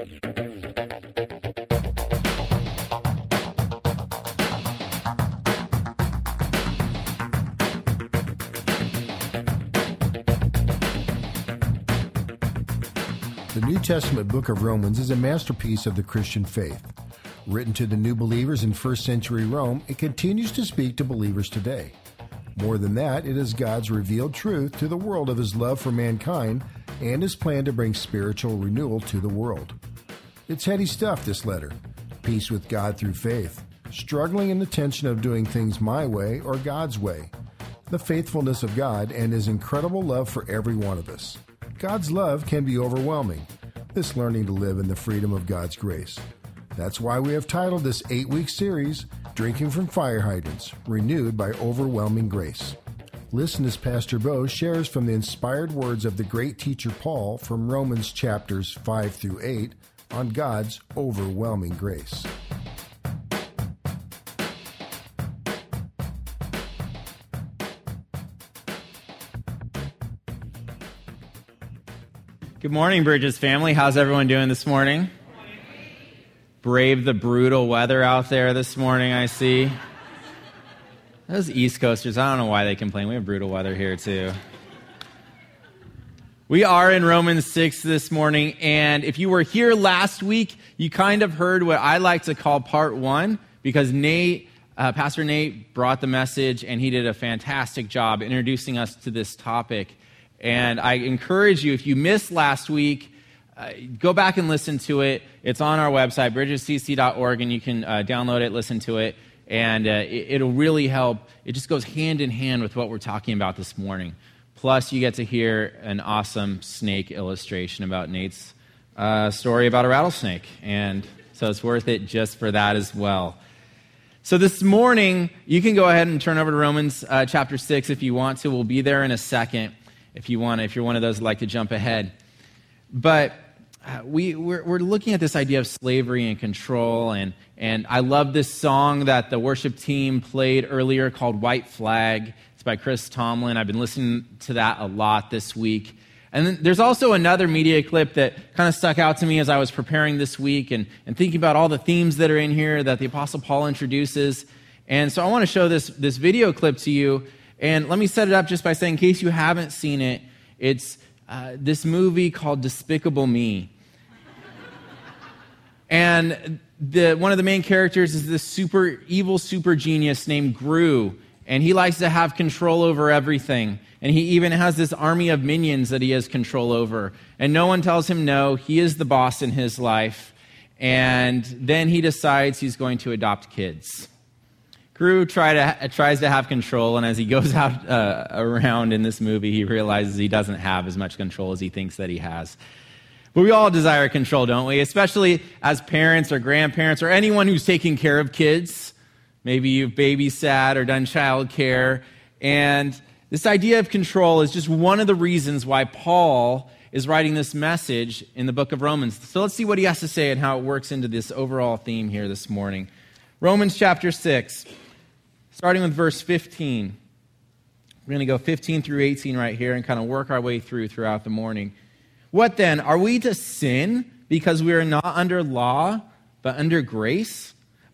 The New Testament book of Romans is a masterpiece of the Christian faith. Written to the new believers in first century Rome, it continues to speak to believers today. More than that, it is God's revealed truth to the world of his love for mankind and his plan to bring spiritual renewal to the world. It's heady stuff, this letter. Peace with God through faith, struggling in the tension of doing things my way or God's way, the faithfulness of God, and his incredible love for every one of us. God's love can be overwhelming, this learning to live in the freedom of God's grace. That's why we have titled this eight week series, Drinking from Fire Hydrants Renewed by Overwhelming Grace. Listen as Pastor Bo shares from the inspired words of the great teacher Paul from Romans chapters 5 through 8 on God's overwhelming grace. Good morning, Bridges family. How's everyone doing this morning? Brave the brutal weather out there this morning, I see. Those East Coasters, I don't know why they complain. We have brutal weather here, too. We are in Romans 6 this morning, and if you were here last week, you kind of heard what I like to call part one, because Nate, uh, Pastor Nate, brought the message, and he did a fantastic job introducing us to this topic. And I encourage you, if you missed last week, uh, go back and listen to it. It's on our website, bridgescc.org, and you can uh, download it, listen to it, and uh, it, will really help. It just goes hand in hand with what we're talking about this morning. Plus, you get to hear an awesome snake illustration about Nate's uh, story about a rattlesnake. And so it's worth it just for that as well. So this morning, you can go ahead and turn over to Romans uh, chapter 6 if you want to. We'll be there in a second if you want, if you're one of those that like to jump ahead. But uh, we, we're, we're, looking at this idea of slavery and control, and, and I love this song that the worship team played earlier called White Flag. It's by Chris Tomlin. I've been listening to that a lot this week. And then there's also another media clip that kind of stuck out to me as I was preparing this week and, and thinking about all the themes that are in here that the Apostle Paul introduces. And so I want to show this, this video clip to you and let me set it up just by saying, in case you haven't seen it, it's uh, this movie called Despicable Me. and the, one of the main characters is this super evil super genius named Gru, and he likes to have control over everything. And he even has this army of minions that he has control over. And no one tells him no. He is the boss in his life. And then he decides he's going to adopt kids. Gru try to, tries to have control, and as he goes out uh, around in this movie, he realizes he doesn't have as much control as he thinks that he has. But we all desire control, don't we? Especially as parents or grandparents or anyone who's taking care of kids. Maybe you've babysat or done childcare. And this idea of control is just one of the reasons why Paul is writing this message in the book of Romans. So let's see what he has to say and how it works into this overall theme here this morning. Romans chapter 6 starting with verse 15. We're going to go 15 through 18 right here and kind of work our way through throughout the morning. What then? Are we to sin because we are not under law, but under grace?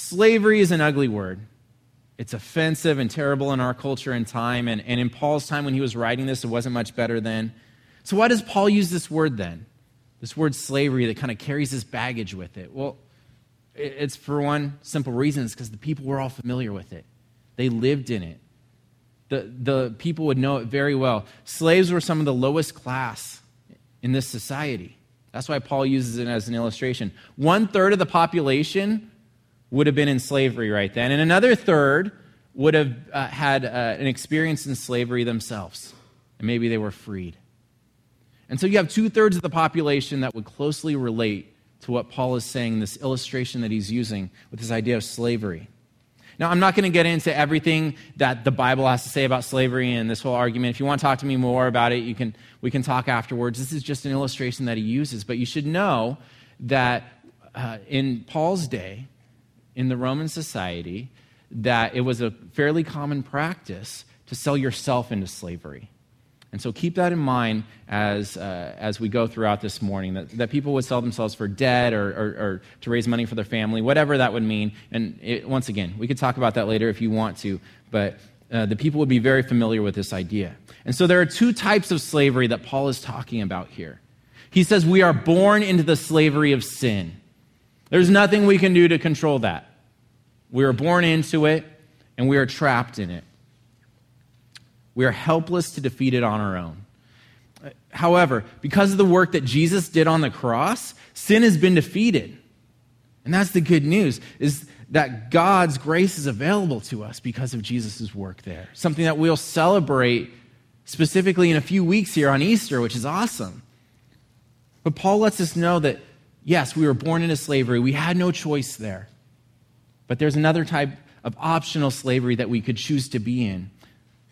slavery is an ugly word. It's offensive and terrible in our culture and time. And, and in Paul's time when he was writing this, it wasn't much better then. So, why does Paul use this word then? This word slavery that kind of carries this baggage with it? Well, it's for one simple reason it's because the people were all familiar with it. They lived in it. The, the people would know it very well. Slaves were some of the lowest class in this society. That's why Paul uses it as an illustration. One third of the population would have been in slavery right then, and another third would have uh, had uh, an experience in slavery themselves, and maybe they were freed. And so you have two thirds of the population that would closely relate to what Paul is saying, this illustration that he's using with this idea of slavery. Now, I'm not going to get into everything that the Bible has to say about slavery and this whole argument. If you want to talk to me more about it, you can, we can talk afterwards. This is just an illustration that he uses. But you should know that uh, in Paul's day, in the Roman society, that it was a fairly common practice to sell yourself into slavery. And so keep that in mind as, uh, as we go throughout this morning that, that people would sell themselves for debt or, or, or to raise money for their family, whatever that would mean. And it, once again, we could talk about that later if you want to, but uh, the people would be very familiar with this idea. And so there are two types of slavery that Paul is talking about here. He says, We are born into the slavery of sin. There's nothing we can do to control that. We are born into it, and we are trapped in it. We are helpless to defeat it on our own. However, because of the work that Jesus did on the cross, sin has been defeated. And that's the good news is that God's grace is available to us because of Jesus' work there. Something that we'll celebrate specifically in a few weeks here on Easter, which is awesome. But Paul lets us know that yes, we were born into slavery. We had no choice there. But there's another type of optional slavery that we could choose to be in.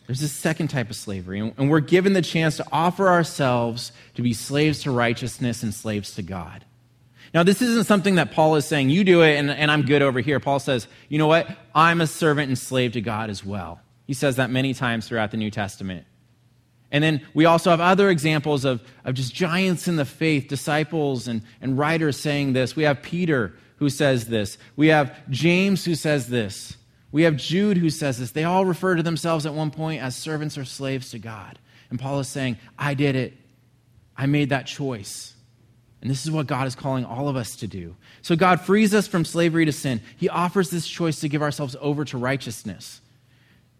There's this second type of slavery, and we're given the chance to offer ourselves to be slaves to righteousness and slaves to God. Now, this isn't something that Paul is saying, you do it and, and I'm good over here. Paul says, you know what? I'm a servant and slave to God as well. He says that many times throughout the New Testament. And then we also have other examples of, of just giants in the faith, disciples and, and writers saying this. We have Peter who says this. We have James who says this. We have Jude who says this. They all refer to themselves at one point as servants or slaves to God. And Paul is saying, I did it. I made that choice. And this is what God is calling all of us to do. So God frees us from slavery to sin. He offers this choice to give ourselves over to righteousness.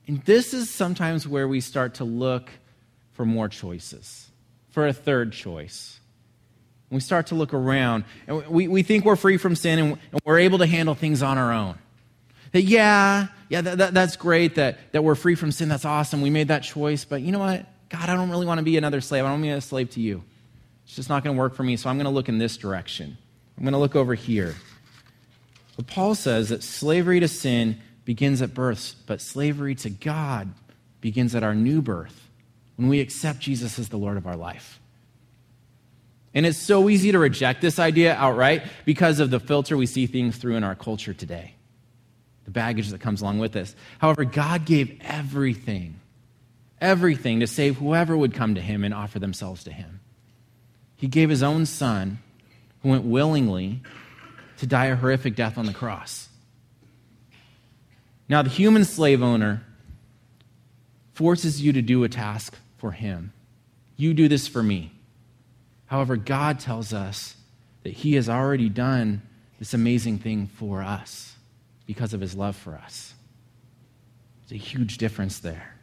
And this is sometimes where we start to look for more choices, for a third choice. we start to look around, and we, we think we're free from sin and we're able to handle things on our own. That, yeah, yeah, that, that, that's great that, that we're free from sin. That's awesome. We made that choice. But you know what? God, I don't really want to be another slave. I don't want to be a slave to you. It's just not going to work for me. So I'm going to look in this direction. I'm going to look over here. But Paul says that slavery to sin begins at birth, but slavery to God begins at our new birth when we accept Jesus as the Lord of our life. And it's so easy to reject this idea outright because of the filter we see things through in our culture today the baggage that comes along with this. However, God gave everything, everything to save whoever would come to him and offer themselves to him. He gave his own son, who went willingly to die a horrific death on the cross. Now, the human slave owner forces you to do a task for him. You do this for me. However, God tells us that he has already done this amazing thing for us because of his love for us. There's a huge difference there.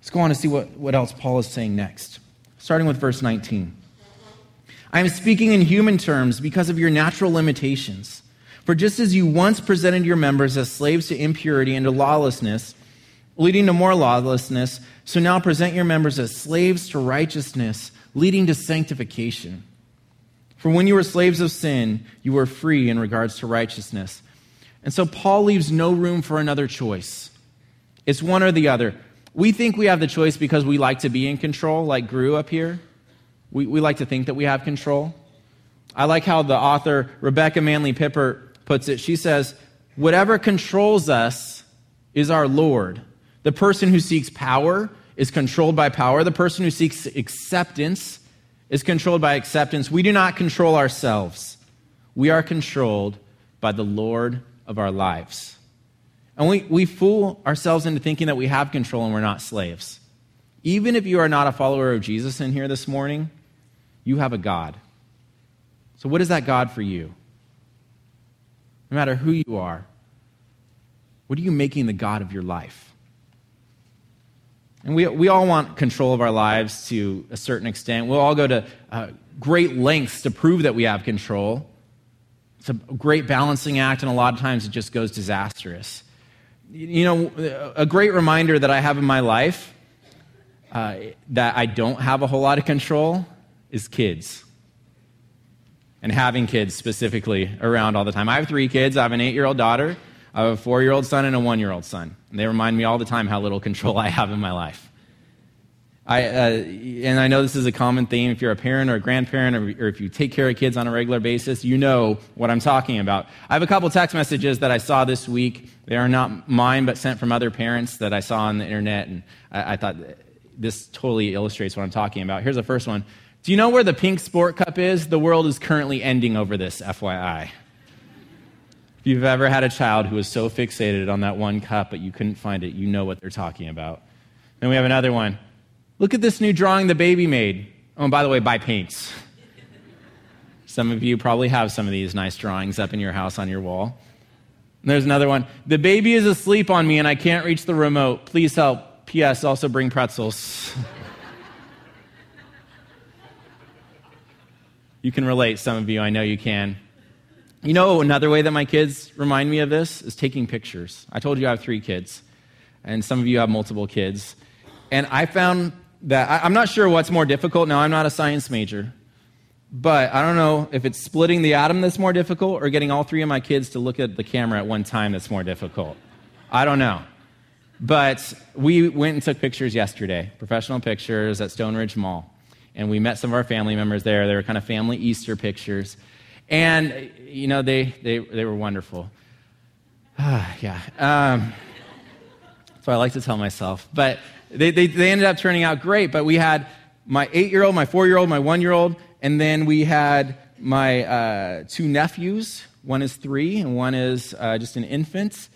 Let's go on to see what, what else Paul is saying next. Starting with verse 19. I am speaking in human terms because of your natural limitations. For just as you once presented your members as slaves to impurity and to lawlessness, leading to more lawlessness, so now present your members as slaves to righteousness, leading to sanctification. For when you were slaves of sin, you were free in regards to righteousness. And so Paul leaves no room for another choice. It's one or the other. We think we have the choice because we like to be in control, like Gru up here. We, we like to think that we have control. I like how the author Rebecca Manley Pippert puts it. She says, Whatever controls us is our Lord. The person who seeks power is controlled by power. The person who seeks acceptance is controlled by acceptance. We do not control ourselves, we are controlled by the Lord of our lives. And we, we fool ourselves into thinking that we have control and we're not slaves. Even if you are not a follower of Jesus in here this morning, you have a God. So, what is that God for you? No matter who you are, what are you making the God of your life? And we, we all want control of our lives to a certain extent. We'll all go to uh, great lengths to prove that we have control. It's a great balancing act, and a lot of times it just goes disastrous. You know, a great reminder that I have in my life uh, that I don't have a whole lot of control is kids. and having kids specifically around all the time. I have three kids. I have an eight year old daughter, I have a four year old son, and a one year old son. And they remind me all the time how little control I have in my life. I, uh, and I know this is a common theme. If you're a parent or a grandparent, or, or, if you take care of kids on a regular basis, you know what I'm talking about. I have a couple text messages that I saw this week. They are not mine, but sent from other parents that I saw on the internet, and I, I thought this totally illustrates what I'm talking about. Here's the first one. Do you know where the pink sport cup is? The world is currently ending over this, FYI. If you've ever had a child who was so fixated on that one cup but you couldn't find it, you know what they're talking about. Then we have another one. Look at this new drawing the baby made. Oh, and by the way, buy paints. Some of you probably have some of these nice drawings up in your house on your wall. And there's another one. The baby is asleep on me and I can't reach the remote. Please help. P.S. Also bring pretzels. you can relate, some of you. I know you can. You know, another way that my kids remind me of this is taking pictures. I told you I have three kids, and some of you have multiple kids. And I found that I, I'm not sure what's more difficult. Now, I'm not a science major, but I don't know if it's splitting the atom that's more difficult or getting all three of my kids to look at the camera at one time that's more difficult. I don't know. But we went and took pictures yesterday, professional pictures at Stoneridge Mall. And we met some of our family members there. They were kind of family Easter pictures. And, you know, they, they, they were wonderful. yeah. Um, that's what I like to tell myself. But they, they, they ended up turning out great, but we had my eight year old, my four year old, my one year old, and then we had my uh, two nephews. One is three, and one is uh, just an infant.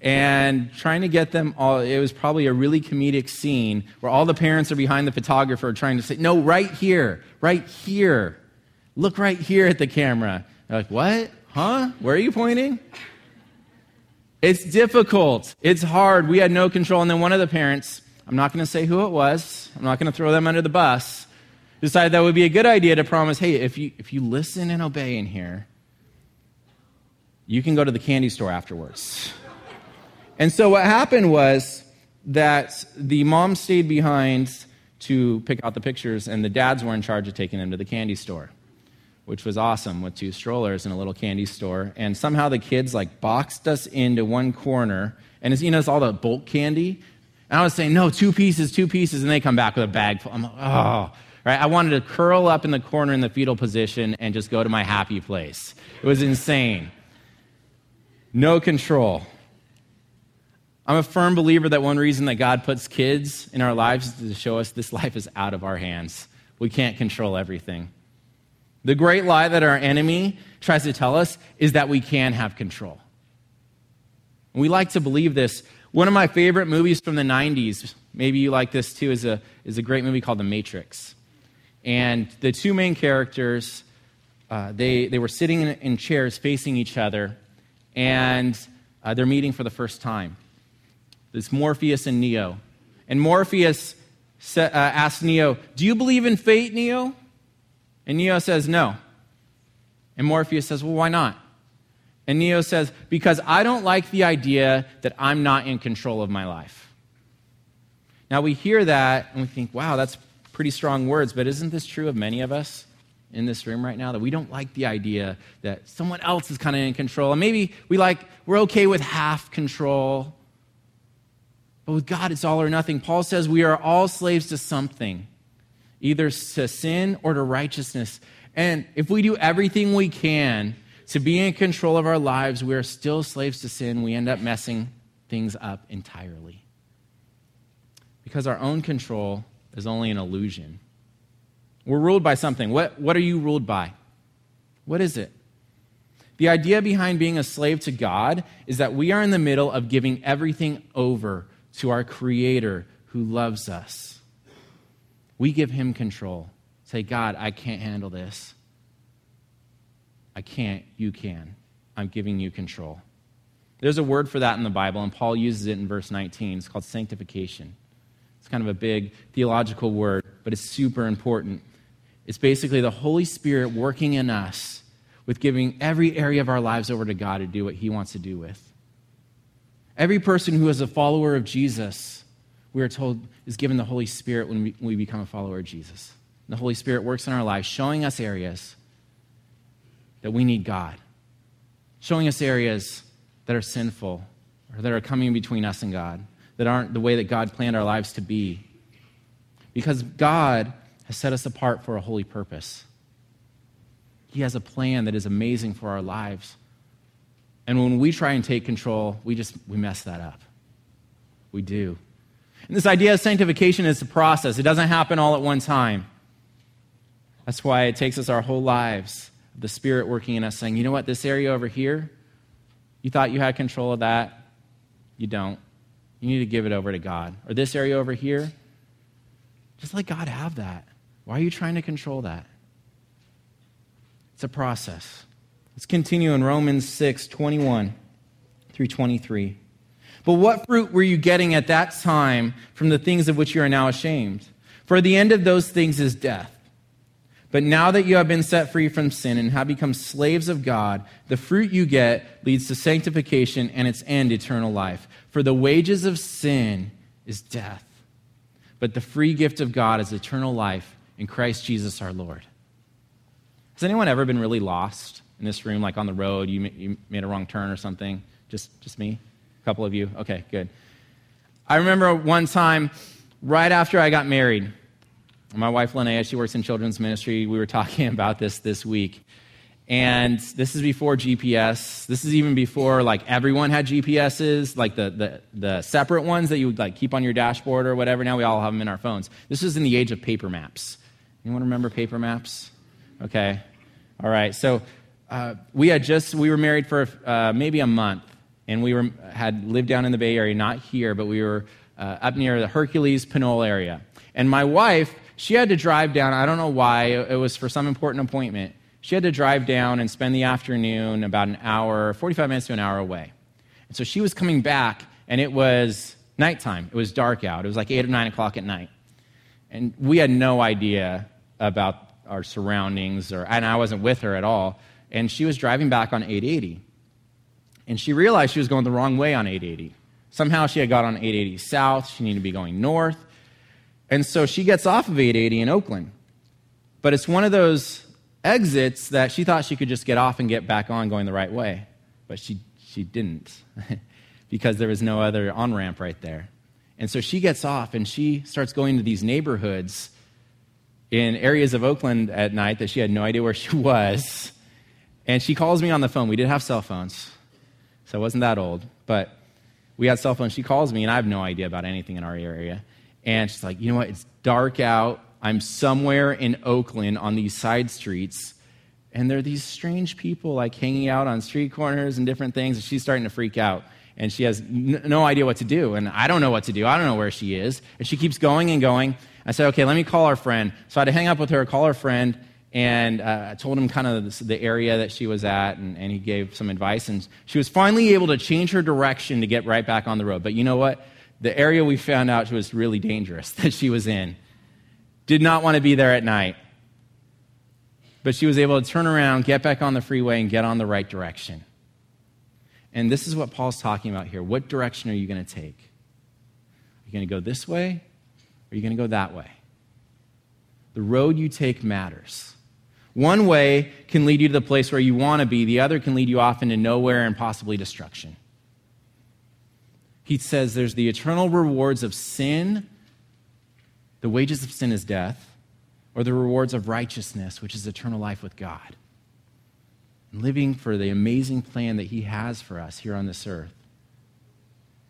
And trying to get them all, it was probably a really comedic scene where all the parents are behind the photographer trying to say, No, right here, right here. Look right here at the camera. They're like, What? Huh? Where are you pointing? It's difficult. It's hard. We had no control. And then one of the parents, I'm not going to say who it was, I'm not going to throw them under the bus, decided that would be a good idea to promise hey, if you, if you listen and obey in here, you can go to the candy store afterwards. and so what happened was that the mom stayed behind to pick out the pictures, and the dads were in charge of taking them to the candy store, which was awesome with two strollers and a little candy store. And somehow the kids like boxed us into one corner, and it's, you know, it's all the bulk candy. And I was saying, no, two pieces, two pieces. And they come back with a bag full. I'm like, oh, right? I wanted to curl up in the corner in the fetal position and just go to my happy place. It was insane. No control. I'm a firm believer that one reason that God puts kids in our lives is to show us this life is out of our hands. We can't control everything. The great lie that our enemy tries to tell us is that we can have control. we like to believe this one of my favorite movies from the 90s, maybe you like this too, is a, is a great movie called The Matrix. And the two main characters, uh, they, they were sitting in, in, chairs facing each other, and uh, they're meeting for the first time. It's Morpheus and Neo. And Morpheus sa- uh, asks Neo, Do you believe in fate, Neo? And Neo says, No. And Morpheus says, Well, why not? And Neo says, Because I don't like the idea that I'm not in control of my life. Now we hear that and we think, wow, that's pretty strong words, but isn't this true of many of us in this room right now? That we don't like the idea that someone else is kind of in control. And maybe we like, we're okay with half control. But with God, it's all or nothing. Paul says we are all slaves to something, either to sin or to righteousness. And if we do everything we can to be in control of our lives, we are still slaves to sin. We end up messing things up entirely. Because our own control is only an illusion. We're ruled by something. What, what are you ruled by? What is it? The idea behind being a slave to God is that we are in the middle of giving everything over to our Creator who loves us. We give Him control. Say, God, I can't handle this. I can't, you can. I'm giving you control. There's a word for that in the Bible, and Paul uses it in verse 19. It's called sanctification. It's kind of a big theological word, but it's super important. It's basically the Holy Spirit working in us with giving every area of our lives over to God to do what He wants to do with. Every person who is a follower of Jesus, we are told, is given the Holy Spirit when we, when we become a follower of Jesus. The Holy Spirit works in our lives, showing us areas that we need God, showing us areas that are sinful or that are coming between us and God, that aren't the way that God planned our lives to be. Because God has set us apart for a holy purpose. He has a plan that is amazing for our lives. And when we try and take control, we just we mess that up. We do. And this idea of sanctification is a process. It doesn't happen all at one time. That's why it takes us our whole lives, the Spirit working in us, saying, you know what, this area over here, you thought you had control of that. You don't. You need to give it over to God. Or this area over here, just let God have that. Why are you trying to control that? It's a process. Let's continue in Romans 6 21 through 23. But what fruit were you getting at that time from the things of which you are now ashamed? For the end of those things is death. But now that you have been set free from sin and have become slaves of God, the fruit you get leads to sanctification and its end, eternal life. For the wages of sin is death, but the free gift of God is eternal life in Christ Jesus our Lord. Has anyone ever been really lost in this room, like on the road? You, you made a wrong turn or something? Just, just me? A couple of you? Okay, good. I remember one time right after I got married, my wife Linnea, she works in children's ministry. We were talking about this this week. And this is before GPS. This is even before like everyone had GPSs, like the, the, the separate ones that you would like keep on your dashboard or whatever. Now we all have them in our phones. This was in the age of paper maps. Anyone remember paper maps? Okay. All right. So uh, we had just we were married for uh, maybe a month, and we were, had lived down in the Bay Area, not here, but we were uh, up near the Hercules Pinole area. And my wife, she had to drive down. I don't know why. It was for some important appointment. She had to drive down and spend the afternoon about an hour, 45 minutes to an hour away. And so she was coming back, and it was nighttime. It was dark out. It was like 8 or 9 o'clock at night. And we had no idea about our surroundings, or, and I wasn't with her at all. And she was driving back on 880 and she realized she was going the wrong way on 880. Somehow she had got on 880 south, she needed to be going north. And so she gets off of 880 in Oakland. But it's one of those exits that she thought she could just get off and get back on going the right way. But she, she didn't because there was no other on ramp right there. And so she gets off and she starts going to these neighborhoods in areas of Oakland at night that she had no idea where she was. And she calls me on the phone. We did have cell phones so I wasn't that old. But we had cell phones. She calls me, and I have no idea about anything in our area. And she's like, you know what? It's dark out. I'm somewhere in Oakland on these side streets. And there are these strange people like hanging out on street corners and different things. And she's starting to freak out. And she has n- no idea what to do. And I don't know what to do. I don't know where she is. And she keeps going and going. I said, okay, let me call our friend. So I had to hang up with her, call her friend and uh, I told him kind of the area that she was at, and, and he gave some advice. And she was finally able to change her direction to get right back on the road. But you know what? The area we found out was really dangerous that she was in. Did not want to be there at night. But she was able to turn around, get back on the freeway, and get on the right direction. And this is what Paul's talking about here. What direction are you going to take? Are you going to go this way, or are you going to go that way? The road you take matters. One way can lead you to the place where you want to be, the other can lead you off into nowhere and possibly destruction. He says there's the eternal rewards of sin, the wages of sin is death, or the rewards of righteousness, which is eternal life with God. And living for the amazing plan that He has for us here on this earth.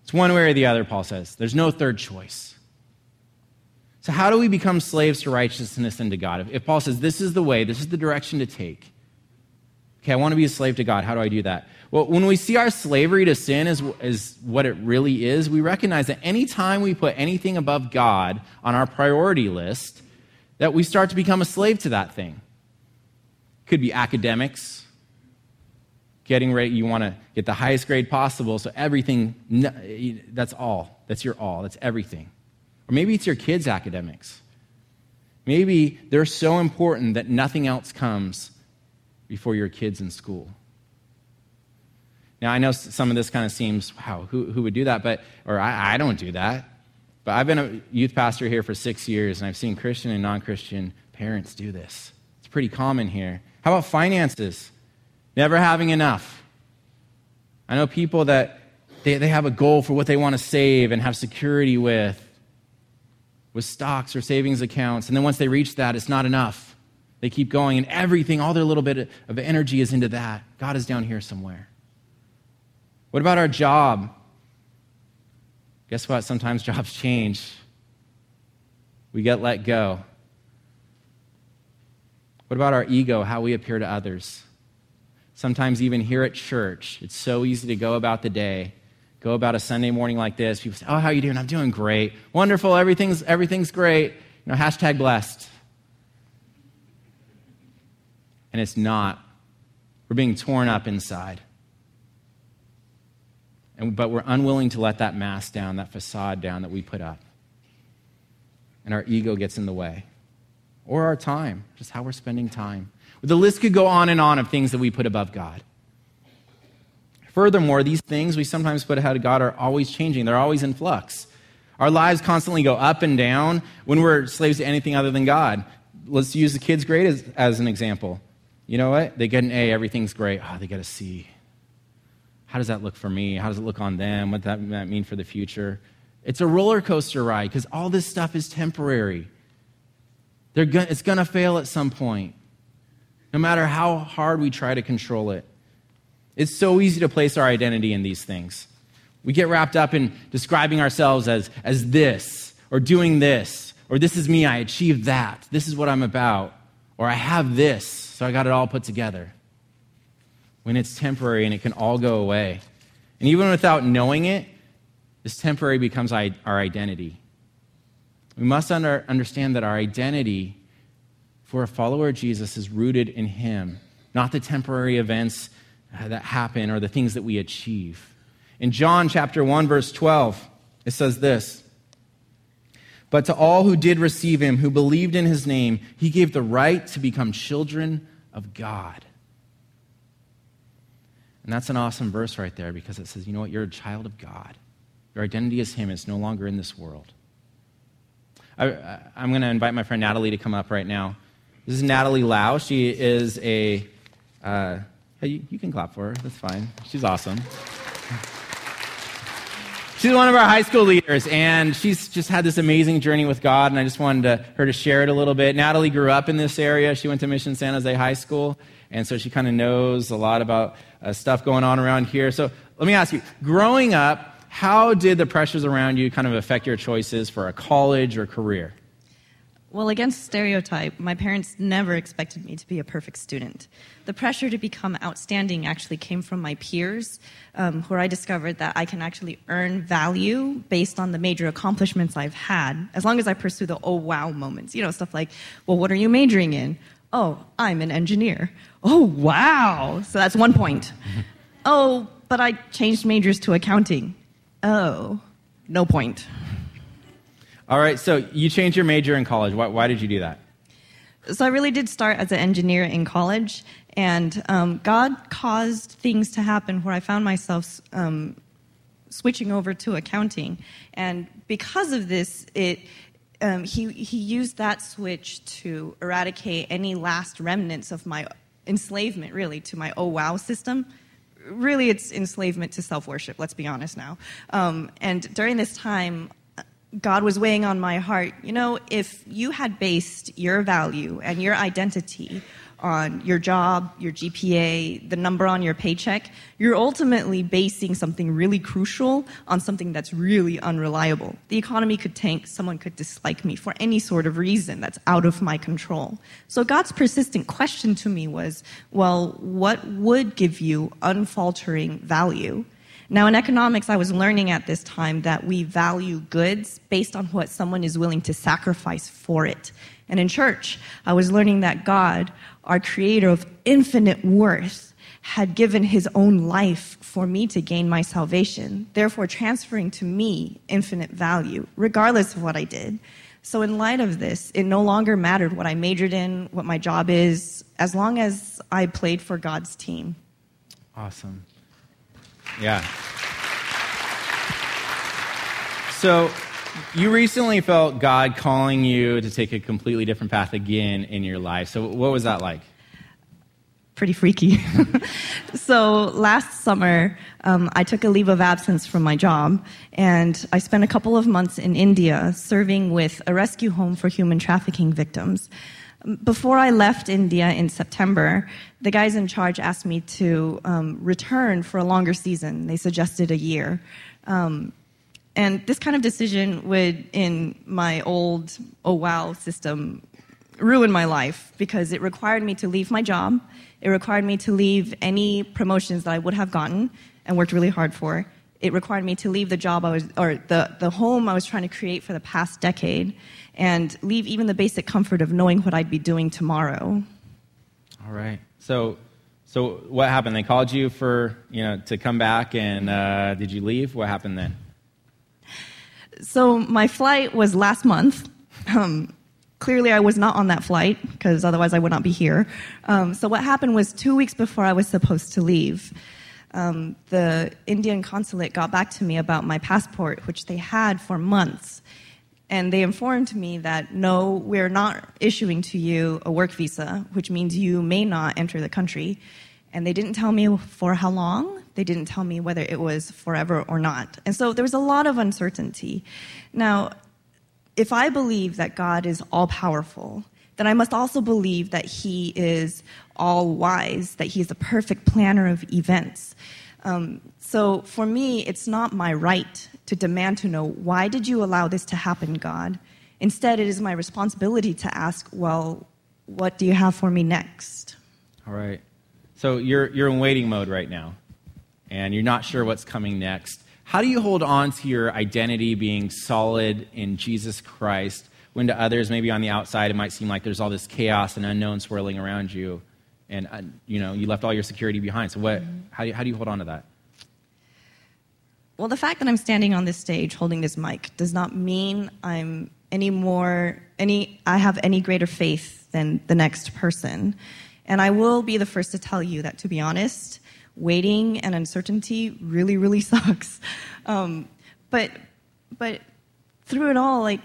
It's one way or the other, Paul says. There's no third choice. So, how do we become slaves to righteousness and to God? If, Paul says, This is the way, this is the direction to take. Okay, I want to be a slave to God. How do I do that? Well, when we see our slavery to sin as, as what it really is, we recognize that anytime we put anything above God on our priority list, that we start to become a slave to that thing. Could be academics, getting ready, you want to get the highest grade possible, so everything, that's all. That's your all. That's everything. Or maybe it's your kids' academics. Maybe they're so important that nothing else comes before your kids in school. Now, I know some of this kind of seems, wow, who, who would do that? But, or I, I don't do that. But I've been a youth pastor here for six years, and I've seen Christian and non Christian parents do this. It's pretty common here. How about finances? never having enough. I know people that they, they have a goal for what they want to save and have security with, with stocks or savings accounts. And then once they reach that, it's not enough. They keep going, and everything, all their little bit of energy is into that. God is down here somewhere. What about our job? Guess what? Sometimes jobs change. We get let go. What about our ego, how we appear to others? Sometimes, even here at church, it's so easy to go about the day, go about a Sunday morning like this. People say, Oh, how are you doing? I'm doing great. Wonderful. Everything's, everything's great. You know, hashtag blessed. And it's not. We're being torn up inside. And, but we're unwilling to let that mask down, that facade down that we put up. And our ego gets in the way. Or our time, just how we're spending time. The list could go on and on of things that we put above God. Furthermore, these things we sometimes put ahead of God are always changing, they're always in flux. Our lives constantly go up and down when we're slaves to anything other than God. Let's use the kids' grade as, as an example. You know what? They get an A, everything's great. Oh, they get a C. How does that look for me? How does it look on them? What does that mean for the future? It's a roller coaster ride because all this stuff is temporary. Go- it's going to fail at some point, no matter how hard we try to control it. It's so easy to place our identity in these things. We get wrapped up in describing ourselves as, as this, or doing this, or this is me, I achieved that, this is what I'm about, or I have this, so I got it all put together. When it's temporary and it can all go away. And even without knowing it, this temporary becomes our identity. We must under, understand that our identity for a follower of Jesus is rooted in Him, not the temporary events that happen or the things that we achieve. In John chapter 1, verse 12, it says this But to all who did receive Him, who believed in His name, He gave the right to become children of God. And that's an awesome verse right there because it says, you know what? You're a child of God. Your identity is Him. It's no longer in this world. I, am going to invite my friend Natalie to come up right now. This is Natalie Lau. She is a. Uh, hey, you, can clap for her. That's fine. She's awesome. She's one of our high school leaders, and she's just had this amazing journey with God, and I just wanted to, her to share it a little bit. Natalie grew up in this area. She went to Mission San Jose High School, and so she kind of knows a lot about uh, stuff going on around here. So let me ask you growing up, how did the pressures around you kind of affect your choices for a college or career? Well, against stereotype, my parents never expected me to be a perfect student. The pressure to become outstanding actually came from my peers, um, where I discovered that I can actually earn value based on the major accomplishments I've had, as long as I pursue the oh wow moments. You know, stuff like, well, what are you majoring in? Oh, I'm an engineer. Oh, wow. So that's one point. oh, but I changed majors to accounting. Oh, no point. All right, so you changed your major in college. Why, why did you do that? So I really did start as an engineer in college, and um, God caused things to happen where I found myself um, switching over to accounting. And because of this, it um, he, he used that switch to eradicate any last remnants of my enslavement, really, to my oh wow system really it's enslavement to self worship, let's be honest now. Um, and during this time, God was weighing on my heart, you know, if you had based your value and your identity on your job, your GPA, the number on your paycheck, you're ultimately basing something really crucial on something that's really unreliable. The economy could tank, someone could dislike me for any sort of reason that's out of my control. So God's persistent question to me was, well, what would give you unfaltering value? Now, in economics, I was learning at this time that we value goods based on what someone is willing to sacrifice for it. And in church, I was learning that God, our creator of infinite worth, had given his own life for me to gain my salvation, therefore transferring to me infinite value, regardless of what I did. So, in light of this, it no longer mattered what I majored in, what my job is, as long as I played for God's team. Awesome. Yeah. So, you recently felt God calling you to take a completely different path again in your life. So, what was that like? pretty freaky. so last summer, um, I took a leave of absence from my job, and I spent a couple of months in India serving with a rescue home for human trafficking victims. Before I left India in September, the guys in charge asked me to um, return for a longer season. They suggested a year. Um, and this kind of decision would, in my old oh wow system, ruin my life because it required me to leave my job. It required me to leave any promotions that I would have gotten and worked really hard for. It required me to leave the job I was, or the, the home I was trying to create for the past decade and leave even the basic comfort of knowing what I'd be doing tomorrow. All right. So, so what happened? They called you for, you know, to come back and uh, did you leave? What happened then? So my flight was last month. Um, clearly, I was not on that flight because otherwise I would not be here. Um, so what happened was two weeks before I was supposed to leave, um, the Indian consulate got back to me about my passport, which they had for months. And they informed me that no, we're not issuing to you a work visa, which means you may not enter the country. And they didn't tell me for how long. They didn't tell me whether it was forever or not. And so there was a lot of uncertainty. Now, if I believe that God is all powerful, then I must also believe that He is all wise, that He is a perfect planner of events. Um, so for me, it's not my right to demand to know why did you allow this to happen, God. Instead, it is my responsibility to ask, well, what do you have for me next? All right. So you're, you're in waiting mode right now, and you're not sure what's coming next. How do you hold on to your identity being solid in Jesus Christ when to others, maybe on the outside, it might seem like there's all this chaos and unknown swirling around you, and uh, you know you left all your security behind. So what? How do you, how do you hold on to that? Well, the fact that I'm standing on this stage holding this mic does not mean I'm any more any I have any greater faith than the next person. And I will be the first to tell you that to be honest, waiting and uncertainty really, really sucks. Um, but but through it all, like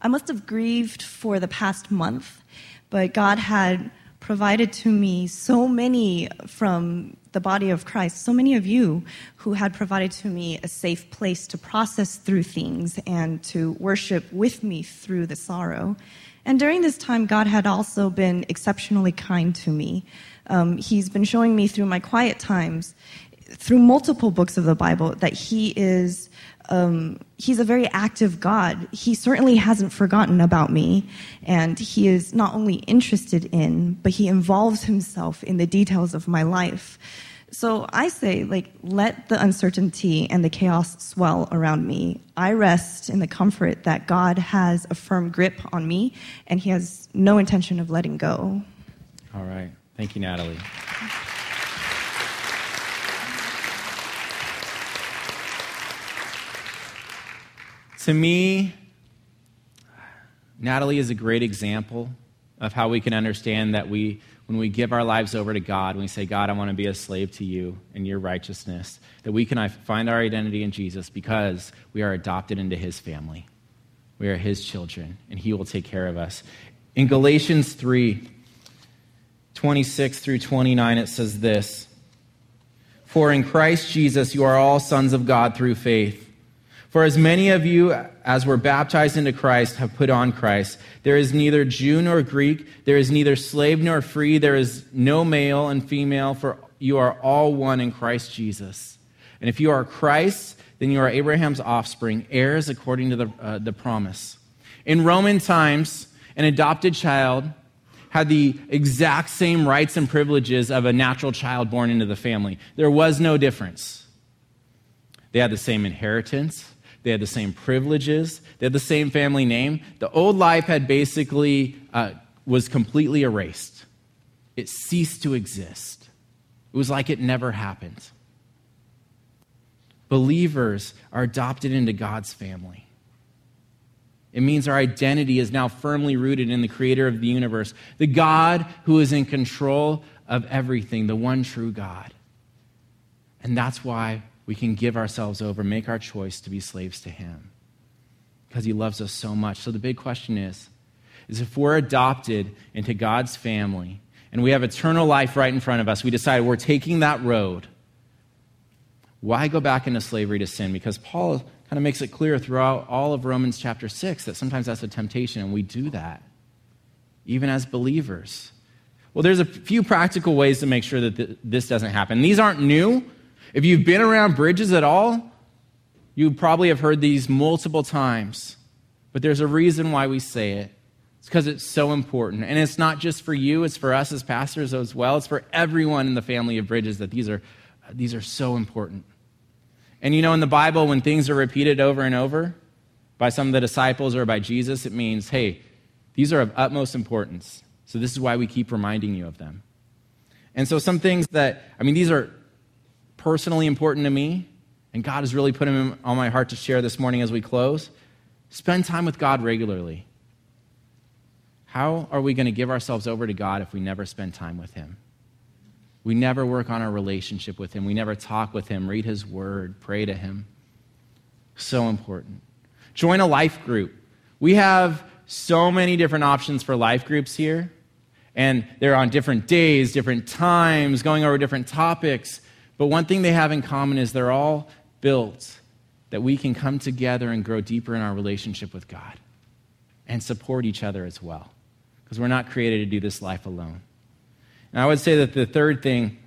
I must have grieved for the past month, but God had provided to me so many from the body of Christ, so many of you who had provided to me a safe place to process through things and to worship with me through the sorrow. And during this time, God had also been exceptionally kind to me. Um, he's been showing me through my quiet times, through multiple books of the Bible, that He is um, he's a very active God. He certainly hasn't forgotten about me, and he is not only interested in, but he involves himself in the details of my life. So I say, like, let the uncertainty and the chaos swell around me. I rest in the comfort that God has a firm grip on me, and he has no intention of letting go. All right. Thank you, Natalie. To me, Natalie is a great example of how we can understand that we, when we give our lives over to God, when we say, God, I want to be a slave to you and your righteousness, that we can uh, find our identity in Jesus because we are adopted into his family. We are his children, and he will take care of us. In Galatians 3 26 through 29, it says this For in Christ Jesus you are all sons of God through faith. For as many of you as were baptized into Christ have put on Christ. There is neither Jew nor Greek, there is neither slave nor free, there is no male and female, for you are all one in Christ Jesus. And if you are Christ, then you are Abraham's offspring, heirs according to the, uh, the promise. In Roman times, an adopted child had the exact same rights and privileges of a natural child born into the family. There was no difference. They had the same inheritance, they had the same privileges. They had the same family name. The old life had basically uh, was completely erased. It ceased to exist. It was like it never happened. Believers are adopted into God's family. It means our identity is now firmly rooted in the creator of the universe, the God who is in control of everything, the one true God. And that's why we can give ourselves over, make our choice to be slaves to Him because He loves us so much. So the big question is, is if we're adopted into God's family and we have eternal life right in front of us, we decide we're taking that road, why go back into slavery to sin? Because Paul kind of makes it clear throughout all of Romans chapter 6 that sometimes that's a temptation, and we do that, even as believers. Well, there's a few practical ways to make sure that this doesn't happen. These aren't new. If you've been around bridges at all, you probably have heard these multiple times. But there's a reason why we say it. It's because it's so important. And it's not just for you, it's for us as pastors as well. It's for everyone in the family of bridges that these are, these are so important. And you know, in the Bible, when things are repeated over and over by some of the disciples or by Jesus, it means, hey, these are of utmost importance. So this is why we keep reminding you of them. And so, some things that, I mean, these are personally important to me, and God has really put them on my heart to share this morning as we close. Spend time with God regularly. How are we going to give ourselves over to God if we never spend time with Him? We never work on our relationship with Him. We never talk with Him, read His Word, pray to Him. So important. Join a life group. We have so many different options for life groups here, and they're on different days, different times, going over different topics. But one thing they have in common is they're all built that we can come together and grow deeper in our relationship with God and support each other as well because we're not created to do this life alone. And I would say that the third thing,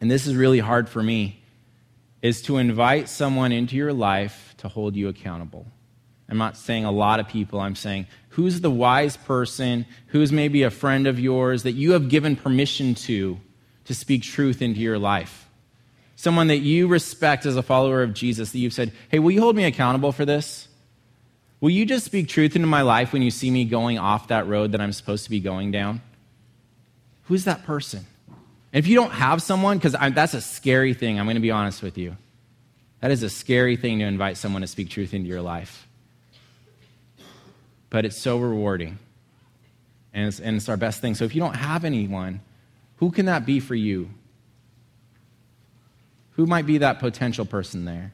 and this is really hard for me, is to invite someone into your life to hold you accountable. I'm not saying a lot of people, I'm saying who's the wise person, who's maybe a friend of yours that you have given permission to to speak truth into your life. Someone that you respect as a follower of Jesus, that you've said, hey, will you hold me accountable for this? Will you just speak truth into my life when you see me going off that road that I'm supposed to be going down? Who's that person? And if you don't have someone, because that's a scary thing, I'm going to be honest with you. That is a scary thing to invite someone to speak truth into your life. But it's so rewarding. And it's, and it's our best thing. So if you don't have anyone, who can that be for you? Who might be that potential person there?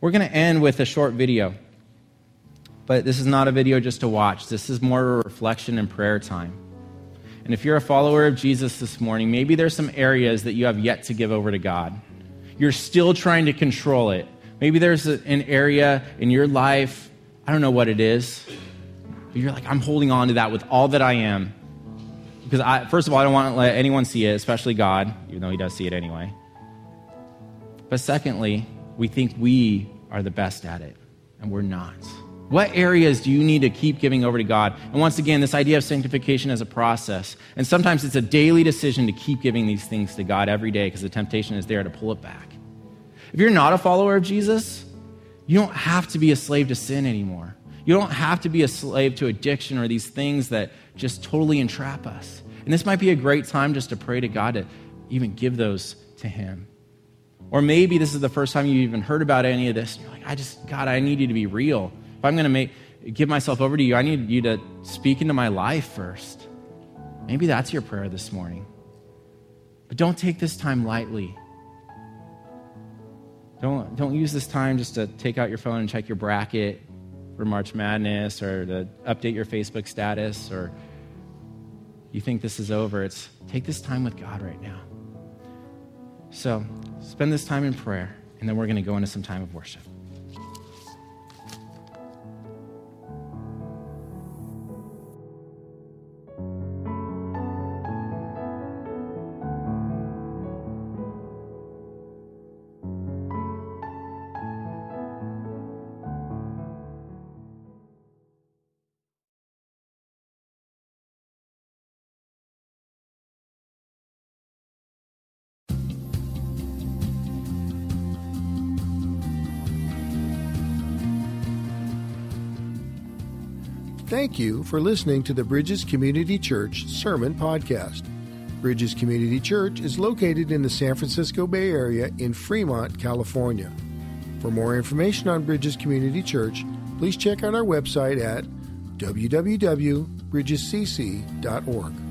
We're going to end with a short video. But this is not a video just to watch. This is more a reflection and prayer time. And if you're a follower of Jesus this morning, maybe there's some areas that you have yet to give over to God. You're still trying to control it. Maybe there's an area in your life, I don't know what it is, but you're like, I'm holding on to that with all that I am. Because, I, first of all, I don't want to let anyone see it, especially God, even though He does see it anyway. But secondly, we think we are the best at it, and we're not. What areas do you need to keep giving over to God? And once again, this idea of sanctification as a process. And sometimes it's a daily decision to keep giving these things to God every day because the temptation is there to pull it back. If you're not a follower of Jesus, you don't have to be a slave to sin anymore. You don't have to be a slave to addiction or these things that just totally entrap us. And this might be a great time just to pray to God to even give those to Him. Or maybe this is the first time you've even heard about any of this. And you're like, I just, God, I need you to be real. If I'm going to make, give myself over to you, I need you to speak into my life first. Maybe that's your prayer this morning. But don't take this time lightly. Don't, don't use this time just to take out your phone and check your bracket for March Madness or to update your Facebook status or you think this is over. It's take this time with God right now. So spend this time in prayer, and then we're going to go into some time of worship. Thank you for listening to the Bridges Community Church Sermon Podcast. Bridges Community Church is located in the San Francisco Bay Area in Fremont, California. For more information on Bridges Community Church, please check out our website at www.bridgescc.org.